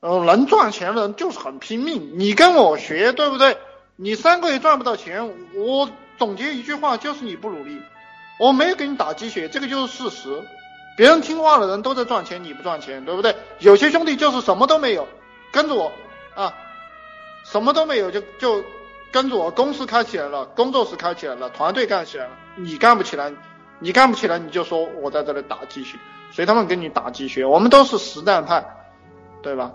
呃，能赚钱的人就是很拼命。你跟我学，对不对？你三个月赚不到钱，我总结一句话，就是你不努力。我没有给你打鸡血，这个就是事实。别人听话的人都在赚钱，你不赚钱，对不对？有些兄弟就是什么都没有，跟着我啊，什么都没有就就跟着我，公司开起来了，工作室开起来了，团队干起来了，你干不起来，你干不起来，你就说我在这里打鸡血，随他们给你打鸡血，我们都是实战派，对吧？